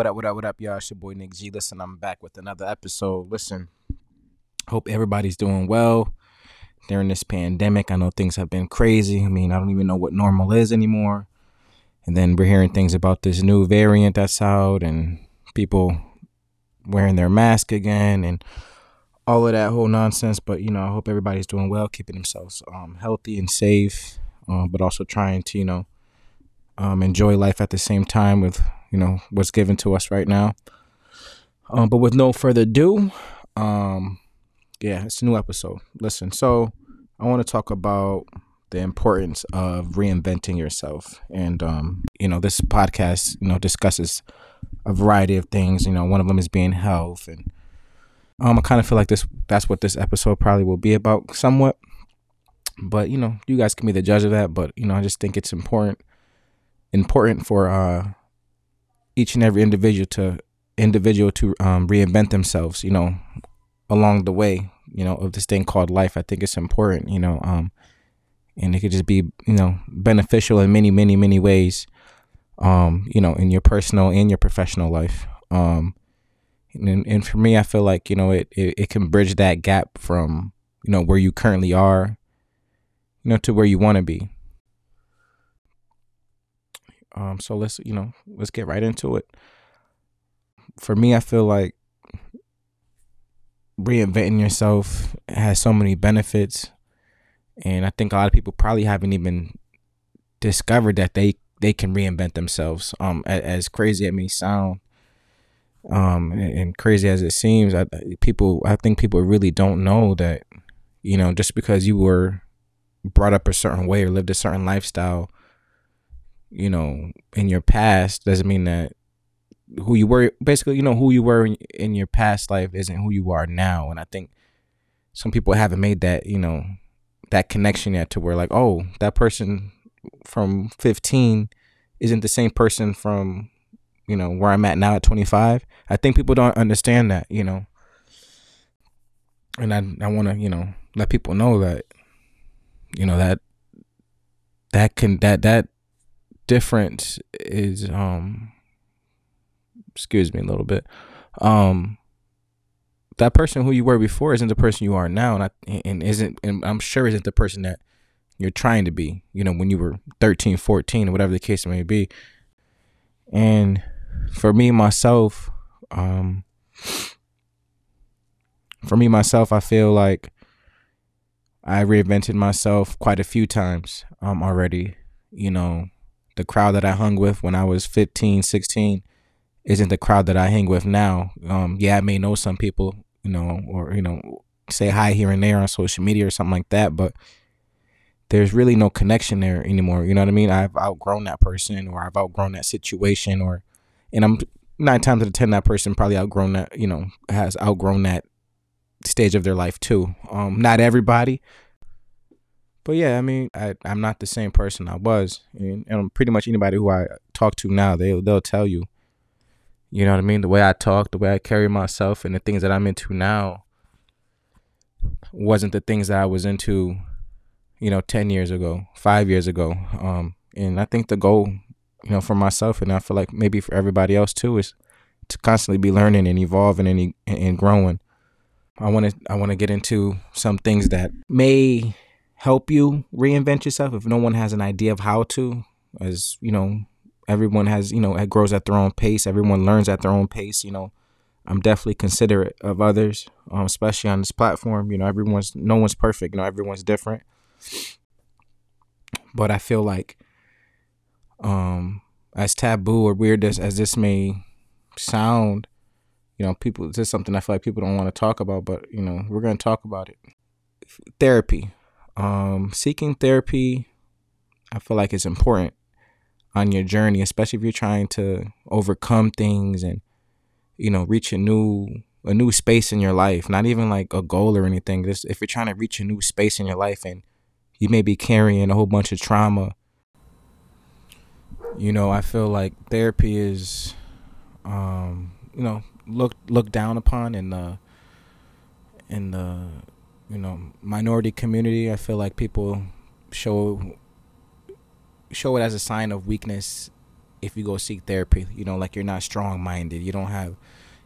What up, what up, what up, y'all? It's your boy Nick G. Listen, I'm back with another episode. Listen, hope everybody's doing well during this pandemic. I know things have been crazy. I mean, I don't even know what normal is anymore. And then we're hearing things about this new variant that's out and people wearing their mask again and all of that whole nonsense. But, you know, I hope everybody's doing well, keeping themselves um, healthy and safe, um, but also trying to, you know, um, enjoy life at the same time with you know what's given to us right now. Um, but with no further ado, um, yeah, it's a new episode. Listen, so I want to talk about the importance of reinventing yourself, and um, you know, this podcast you know discusses a variety of things. You know, one of them is being health, and um, I kind of feel like this that's what this episode probably will be about somewhat. But you know, you guys can be the judge of that. But you know, I just think it's important important for uh, each and every individual to individual to um, reinvent themselves. You know, along the way, you know, of this thing called life. I think it's important. You know, um, and it could just be you know beneficial in many, many, many ways. Um, you know, in your personal and your professional life. Um, and, and for me, I feel like you know it, it it can bridge that gap from you know where you currently are, you know, to where you want to be. Um, so let's you know let's get right into it. For me, I feel like reinventing yourself has so many benefits, and I think a lot of people probably haven't even discovered that they they can reinvent themselves. Um, as, as crazy it may sound, um, and, and crazy as it seems, I, people I think people really don't know that you know just because you were brought up a certain way or lived a certain lifestyle you know, in your past doesn't mean that who you were basically, you know, who you were in, in your past life isn't who you are now. And I think some people haven't made that, you know, that connection yet to where like, oh, that person from 15 isn't the same person from, you know, where I'm at now at 25. I think people don't understand that, you know. And I I want to, you know, let people know that you know that that can that that difference is um excuse me a little bit. Um that person who you were before isn't the person you are now and I, and isn't and I'm sure isn't the person that you're trying to be you know when you were 13 14 or whatever the case may be. And for me myself um for me myself I feel like I reinvented myself quite a few times um already you know the crowd that I hung with when I was 15, 16 isn't the crowd that I hang with now. Um, yeah, I may know some people, you know, or, you know, say hi here and there on social media or something like that, but there's really no connection there anymore. You know what I mean? I've outgrown that person or I've outgrown that situation or, and I'm nine times out of 10, that person probably outgrown that, you know, has outgrown that stage of their life too. Um, not everybody, but yeah, I mean, I I'm not the same person I was, and, and pretty much anybody who I talk to now, they they'll tell you, you know what I mean, the way I talk, the way I carry myself, and the things that I'm into now wasn't the things that I was into, you know, ten years ago, five years ago. Um, and I think the goal, you know, for myself, and I feel like maybe for everybody else too, is to constantly be learning and evolving and and growing. I want to I want to get into some things that may help you reinvent yourself if no one has an idea of how to as you know everyone has you know it grows at their own pace everyone learns at their own pace you know. I'm definitely considerate of others um, especially on this platform you know everyone's no one's perfect you know everyone's different. But i feel like um as taboo or weird as, as this may sound you know people this is something i feel like people don't want to talk about but you know we're going to talk about it. Therapy um, seeking therapy, I feel like it's important on your journey, especially if you're trying to overcome things and you know reach a new a new space in your life. Not even like a goal or anything. Just if you're trying to reach a new space in your life and you may be carrying a whole bunch of trauma. You know, I feel like therapy is, um, you know, looked looked down upon in the in the you know minority community i feel like people show show it as a sign of weakness if you go seek therapy. You know, like you're not strong minded. You don't have,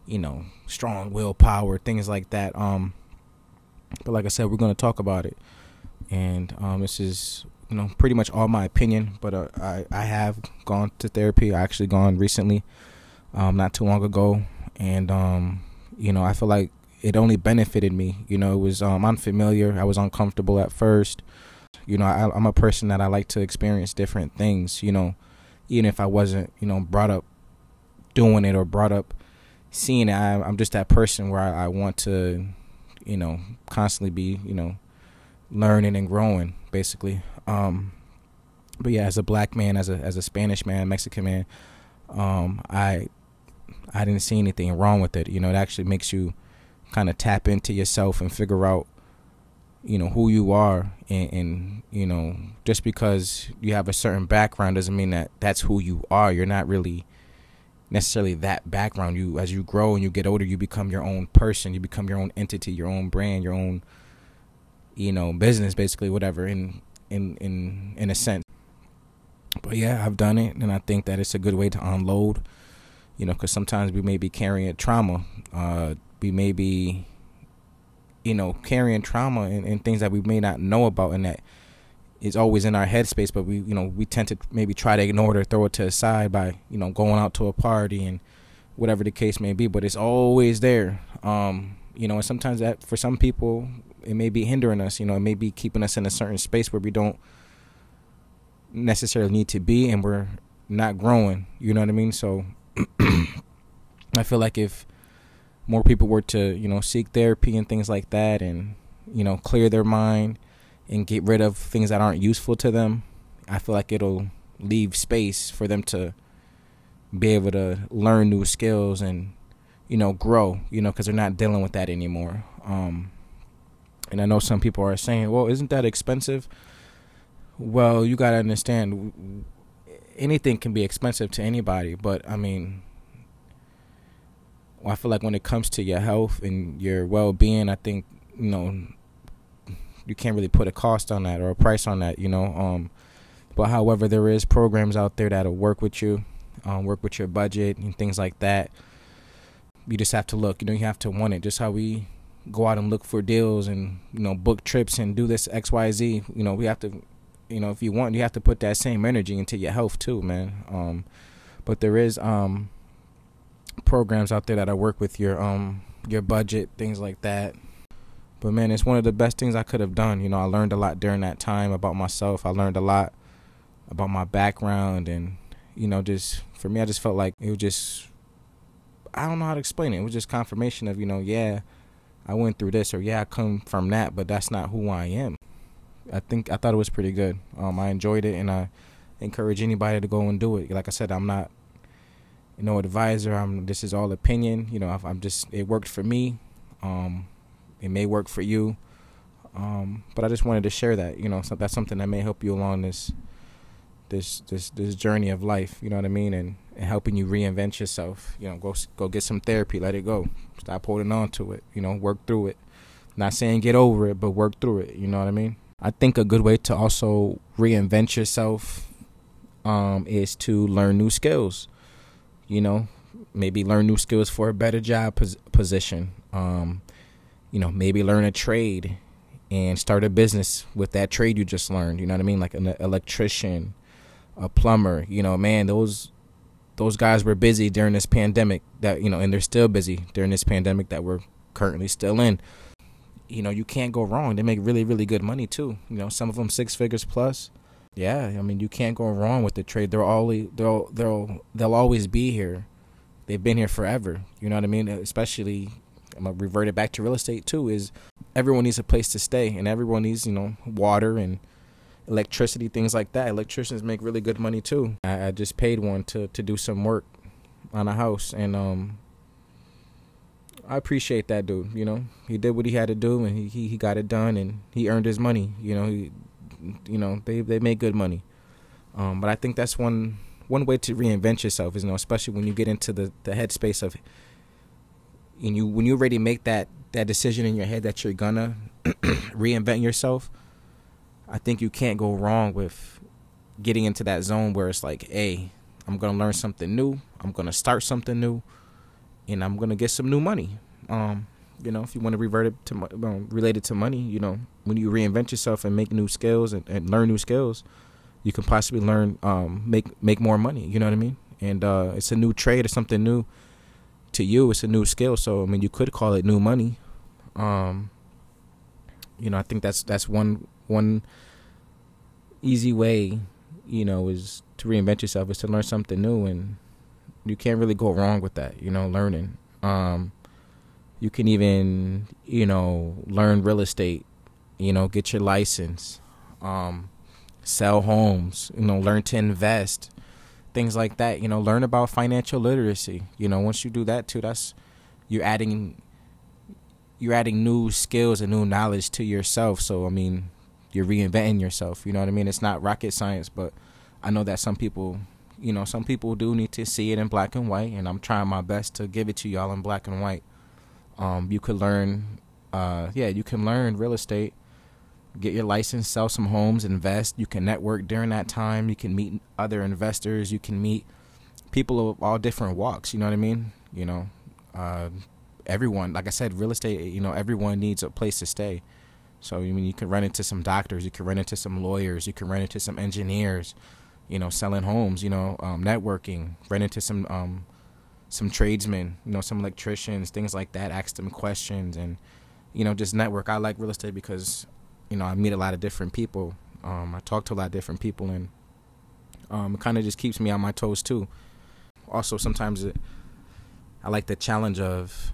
you know, strong willpower, things like that. Um, but like I said, we're gonna talk about it, and um, this is you know pretty much all my opinion. But uh, I I have gone to therapy. I actually gone recently, um, not too long ago, and um, you know I feel like it only benefited me. You know, it was um, unfamiliar. I was uncomfortable at first. You know, I, I'm a person that I like to experience different things. You know, even if I wasn't, you know, brought up doing it or brought up seeing it, I, I'm just that person where I, I want to, you know, constantly be, you know, learning and growing, basically. Um, but yeah, as a black man, as a as a Spanish man, Mexican man, um, I I didn't see anything wrong with it. You know, it actually makes you kind of tap into yourself and figure out you know who you are and, and, you know just because you have a certain background doesn't mean that that's who you are. You're not really necessarily that background. You as you grow and you get older you become your own person. You become your own entity your own brand your own you know business basically whatever in in in in a sense. But yeah i've done it and i think that it's a good way to unload you know because sometimes we may be carrying trauma uh we may be, you know, carrying trauma and, and things that we may not know about and that is always in our headspace, but we, you know, we tend to maybe try to ignore it or throw it to the side by, you know, going out to a party and whatever the case may be, but it's always there. Um, you know, and sometimes that for some people it may be hindering us, you know, it may be keeping us in a certain space where we don't necessarily need to be and we're not growing, you know what I mean? So I feel like if more people were to you know seek therapy and things like that and you know clear their mind and get rid of things that aren't useful to them i feel like it'll leave space for them to be able to learn new skills and you know grow you know because they're not dealing with that anymore. Um and i know some people are saying well isn't that expensive? Well you got to understand anything can be expensive to anybody but i mean I feel like when it comes to your health and your well being, I think you know you can't really put a cost on that or a price on that, you know. Um, but however, there is programs out there that'll work with you, um, work with your budget and things like that. You just have to look, you know, you have to want it. Just how we go out and look for deals and you know book trips and do this X Y Z. You know, we have to, you know, if you want, you have to put that same energy into your health too, man. Um, but there is um programs out there that I work with your um your budget, things like that. But man, it's one of the best things I could have done. You know, I learned a lot during that time about myself. I learned a lot about my background and you know, just for me I just felt like it was just I don't know how to explain it. It was just confirmation of, you know, yeah, I went through this or yeah, I come from that, but that's not who I am. I think I thought it was pretty good. Um I enjoyed it and I encourage anybody to go and do it. Like I said, I'm not no advisor. I'm this is all opinion. You know, I'm just it worked for me. Um, it may work for you. Um, but I just wanted to share that. You know, so that's something that may help you along this this this this journey of life. You know what I mean, and, and helping you reinvent yourself. You know, go go get some therapy. Let it go. Stop holding on to it. You know, work through it. Not saying get over it, but work through it. You know what I mean. I think a good way to also reinvent yourself um, is to learn new skills you know, maybe learn new skills for a better job pos- position. Um, you know, maybe learn a trade and start a business with that trade you just learned. You know what I mean? Like an electrician, a plumber. You know, man, those those guys were busy during this pandemic. That you know, and they're still busy during this pandemic that we're currently still in. You know, you can't go wrong. They make really, really good money too. You know, some of them six figures plus yeah, I mean you can't go wrong with the trade. They're always they'll they'll they'll always be here. They've been here forever. You know what I mean? Especially I'm gonna revert it back to real estate too. Is everyone needs a place to stay, and everyone needs you know water and electricity, things like that. Electricians make really good money too. I, I just paid one to to do some work on a house, and um, I appreciate that dude. You know, he did what he had to do, and he he, he got it done, and he earned his money. You know, he you know they they make good money. Um, but I think that's one one way to reinvent yourself is you know especially when you get into the the headspace of and you when you already make that that decision in your head that you're gonna reinvent yourself. I think you can't go wrong with getting into that zone where it's like, hey, I'm gonna learn something new. I'm gonna start something new, and I'm gonna get some new money. Um, you know, if you want to revert it to um, related to money, you know, when you reinvent yourself and make new skills and, and learn new skills, you can possibly learn um, make make more money. You know what I mean? And uh, it's a new trade or something new to you. It's a new skill. So I mean, you could call it new money. Um, you know, I think that's that's one one easy way. You know, is to reinvent yourself is to learn something new, and you can't really go wrong with that. You know, learning. Um, you can even you know learn real estate. You know, get your license. Um, sell homes. You know, learn to invest things like that. You know, learn about financial literacy. You know, once you do that too, that's you're adding you're adding new skills and new knowledge to yourself. So I mean, you're reinventing yourself. You know what I mean? It's not rocket science, but I know that some people, you know, some people do need to see it in black and white, and I'm trying my best to give it to y'all in black and white. Um, you could learn, uh, yeah, you can learn real estate get your license, sell some homes, invest. You can network during that time. You can meet other investors. You can meet people of all different walks. You know what I mean? You know, uh, everyone. Like I said, real estate. You know, everyone needs a place to stay. So I mean, you can run into some doctors. You can run into some lawyers. You can run into some engineers. You know, selling homes. You know, um, networking. Run into some um, some tradesmen. You know, some electricians, things like that. Ask them questions and you know just network. I like real estate because you know, I meet a lot of different people. Um, I talk to a lot of different people, and um, it kind of just keeps me on my toes too. Also, sometimes it, I like the challenge of,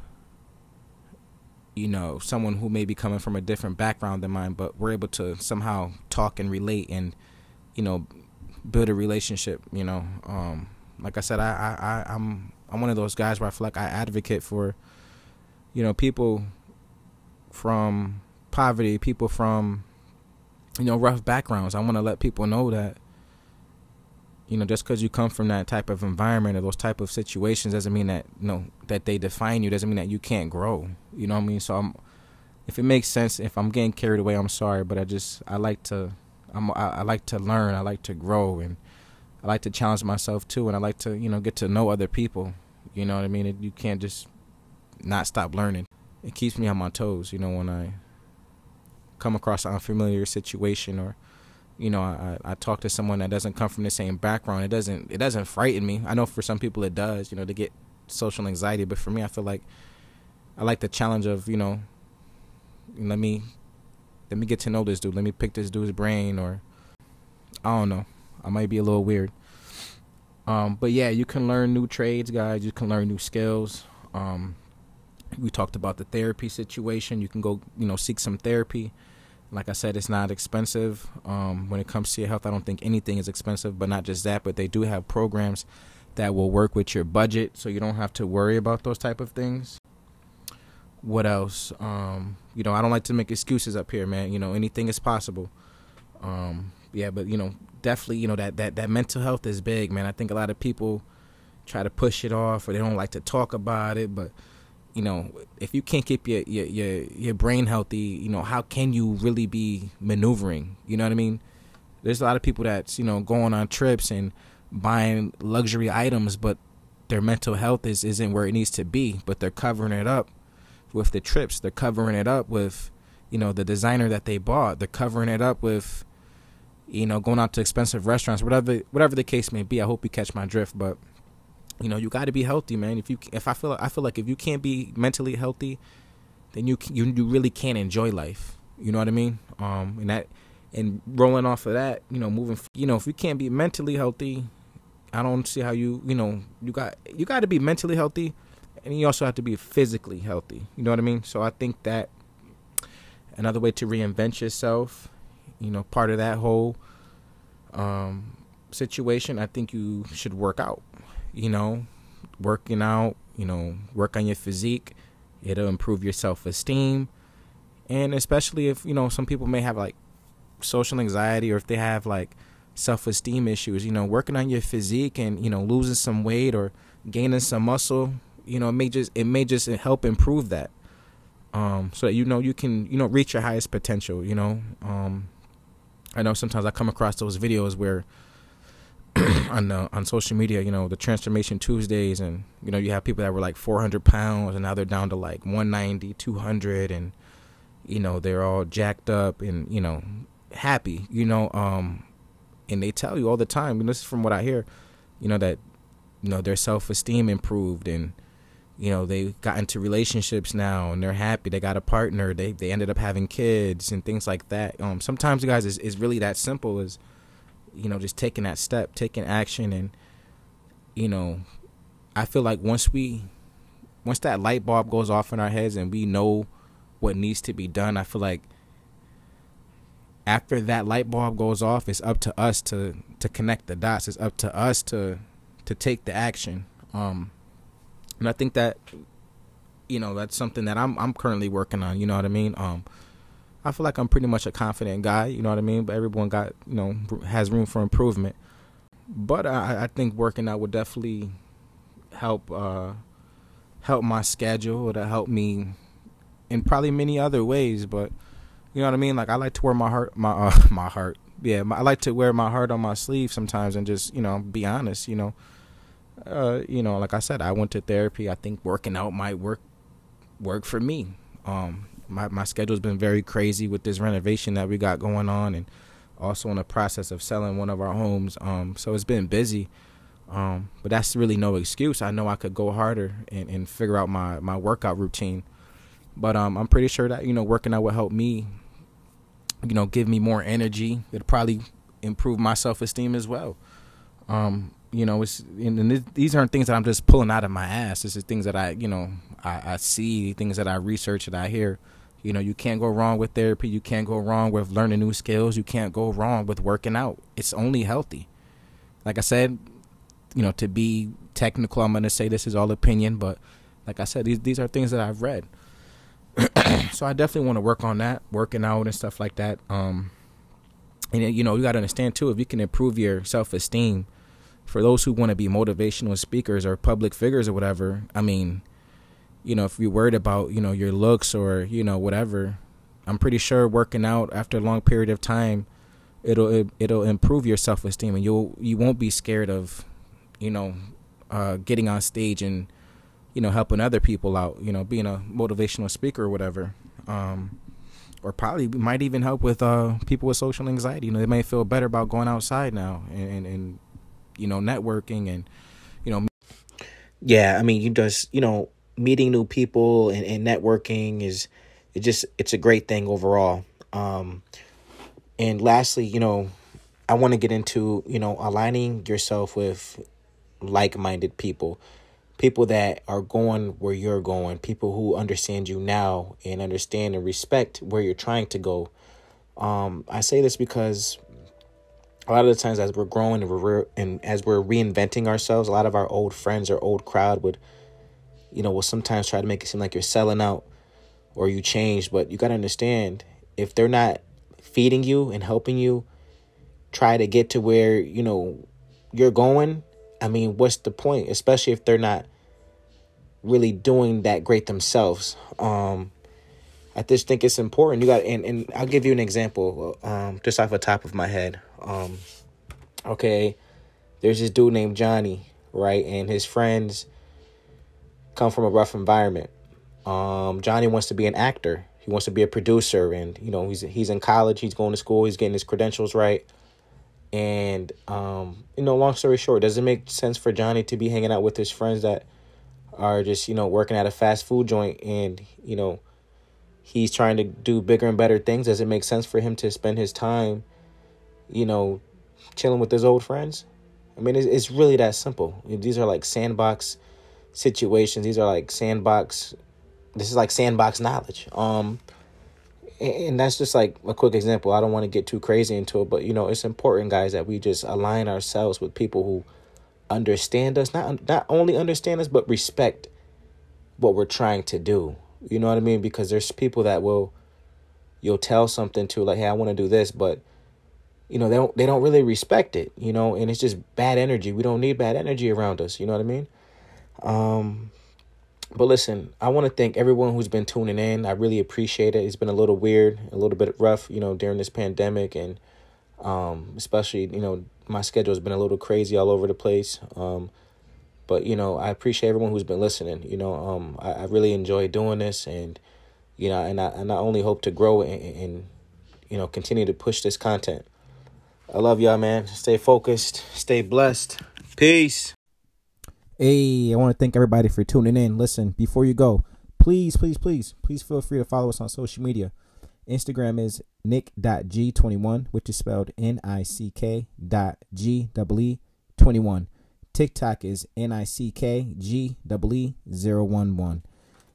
you know, someone who may be coming from a different background than mine, but we're able to somehow talk and relate and, you know, build a relationship. You know, um, like I said, I, I, I I'm I'm one of those guys where I feel like I advocate for, you know, people from poverty, people from you know rough backgrounds. I want to let people know that you know just because you come from that type of environment or those type of situations doesn't mean that you know that they define you. Doesn't mean that you can't grow. You know what I mean? So I'm, if it makes sense, if I'm getting carried away, I'm sorry, but I just I like to I'm I, I like to learn. I like to grow and. I like to challenge myself too, and I like to, you know, get to know other people. You know what I mean? It, you can't just not stop learning. It keeps me on my toes, you know, when I come across an unfamiliar situation or you know I, I talk to someone that doesn't come from the same background it doesn't it doesn't frighten me i know for some people it does you know to get social anxiety but for me i feel like i like the challenge of you know let me let me get to know this dude let me pick this dude's brain or i don't know i might be a little weird um, but yeah you can learn new trades guys you can learn new skills um, we talked about the therapy situation you can go you know seek some therapy like I said, it's not expensive. Um, when it comes to your health, I don't think anything is expensive, but not just that, but they do have programs that will work with your budget so you don't have to worry about those type of things. What else? Um, you know, I don't like to make excuses up here, man. You know, anything is possible. Um, yeah, but you know, definitely, you know, that, that, that mental health is big, man. I think a lot of people try to push it off or they don't like to talk about it, but you know, if you can't keep your, your your your brain healthy, you know, how can you really be maneuvering? You know what I mean? There's a lot of people that's you know going on trips and buying luxury items, but their mental health is isn't where it needs to be. But they're covering it up with the trips. They're covering it up with you know the designer that they bought. They're covering it up with you know going out to expensive restaurants, whatever whatever the case may be. I hope you catch my drift, but you know, you got to be healthy, man. If you if I feel I feel like if you can't be mentally healthy, then you you you really can't enjoy life. You know what I mean? Um, and that and rolling off of that, you know, moving, you know, if you can't be mentally healthy, I don't see how you, you know, you got you got to be mentally healthy, and you also have to be physically healthy. You know what I mean? So I think that another way to reinvent yourself, you know, part of that whole um, situation, I think you should work out you know, working out, you know, work on your physique. It'll improve your self esteem. And especially if, you know, some people may have like social anxiety or if they have like self esteem issues, you know, working on your physique and, you know, losing some weight or gaining some muscle, you know, it may just it may just help improve that. Um, so that you know you can, you know, reach your highest potential, you know. Um I know sometimes I come across those videos where on uh, on social media, you know, the transformation Tuesdays, and you know, you have people that were like 400 pounds, and now they're down to like 190, 200, and you know, they're all jacked up and you know, happy, you know, um, and they tell you all the time, and this is from what I hear, you know, that you know their self esteem improved and you know they got into relationships now and they're happy they got a partner they they ended up having kids and things like that um sometimes you guys is, is really that simple as you know, just taking that step, taking action, and you know, I feel like once we, once that light bulb goes off in our heads and we know what needs to be done, I feel like after that light bulb goes off, it's up to us to to connect the dots. It's up to us to to take the action. Um, and I think that you know that's something that I'm I'm currently working on. You know what I mean? Um, I feel like I'm pretty much a confident guy, you know what I mean? But everyone got, you know, has room for improvement. But I, I think working out would definitely help uh, help my schedule. It'll help me in probably many other ways. But you know what I mean? Like I like to wear my heart, my uh, my heart. Yeah, my, I like to wear my heart on my sleeve sometimes and just you know be honest. You know, uh, you know, like I said, I went to therapy. I think working out might work work for me. Um, my my schedule's been very crazy with this renovation that we got going on, and also in the process of selling one of our homes. Um, so it's been busy. Um, but that's really no excuse. I know I could go harder and, and figure out my, my workout routine. But um, I'm pretty sure that you know working out will help me, you know, give me more energy. It'll probably improve my self esteem as well. Um, you know, it's and these aren't things that I'm just pulling out of my ass. This is things that I, you know, I, I see, things that I research, that I hear. You know, you can't go wrong with therapy. You can't go wrong with learning new skills. You can't go wrong with working out. It's only healthy. Like I said, you know, to be technical, I'm going to say this is all opinion, but like I said, these these are things that I've read. so I definitely want to work on that, working out and stuff like that. Um, and you know, you got to understand too, if you can improve your self esteem, for those who want to be motivational speakers or public figures or whatever, I mean, you know, if you're worried about, you know, your looks or, you know, whatever, I'm pretty sure working out after a long period of time, it'll it'll improve your self esteem and you'll you won't be scared of, you know, uh, getting on stage and, you know, helping other people out, you know, being a motivational speaker or whatever. Um, or probably might even help with uh, people with social anxiety. You know, they may feel better about going outside now and, and, and you know, networking and, you know. Yeah, I mean, you just, you know, meeting new people and, and networking is it just it's a great thing overall. Um, and lastly, you know, I want to get into you know aligning yourself with like-minded people, people that are going where you're going, people who understand you now and understand and respect where you're trying to go. Um, I say this because a lot of the times as we're growing and, we're, and as we're reinventing ourselves, a lot of our old friends or old crowd would you know, will sometimes try to make it seem like you're selling out or you changed. But you got to understand if they're not feeding you and helping you try to get to where, you know, you're going, I mean, what's the point? Especially if they're not really doing that great themselves. Um, I just think it's important. You got, and, and I'll give you an example, um, just off the top of my head. Um, okay, there's this dude named Johnny, right? And his friends, come from a rough environment. Um, Johnny wants to be an actor. He wants to be a producer, and you know he's he's in college. He's going to school. He's getting his credentials right. And um, you know, long story short, does it make sense for Johnny to be hanging out with his friends that are just you know working at a fast food joint, and you know he's trying to do bigger and better things? Does it make sense for him to spend his time, you know, chilling with his old friends? I mean, it's, it's really that simple. These are like sandbox situations. These are like sandbox. This is like sandbox knowledge. Um, and that's just like a quick example. I don't want to get too crazy into it, but you know, it's important, guys, that we just align ourselves with people who understand us, not not only understand us, but respect what we're trying to do. You know what I mean? Because there's people that will you'll tell something to like, "Hey, I want to do this," but you know, they don't they don't really respect it, you know, and it's just bad energy. We don't need bad energy around us, you know what I mean? Um, but listen, I want to thank everyone who's been tuning in. I really appreciate it. It's been a little weird, a little bit rough, you know, during this pandemic, and um, especially you know my schedule has been a little crazy all over the place. Um, but you know, I appreciate everyone who's been listening. You know, um, I, I really enjoy doing this, and you know, and I and I only hope to grow and, and you know continue to push this content. I love y'all, man. Stay focused, stay blessed. Peace. Hey, I want to thank everybody for tuning in. Listen, before you go, please, please, please, please feel free to follow us on social media. Instagram is nick.g21, which is spelled N-I-C-K dot G-E-E-21. TikTok is N-I-C-K-G-E-E-011.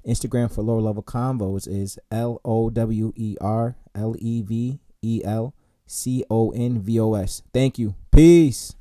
Instagram for lower level convos is L-O-W-E-R-L-E-V-E-L C O N V O S. Thank you. Peace.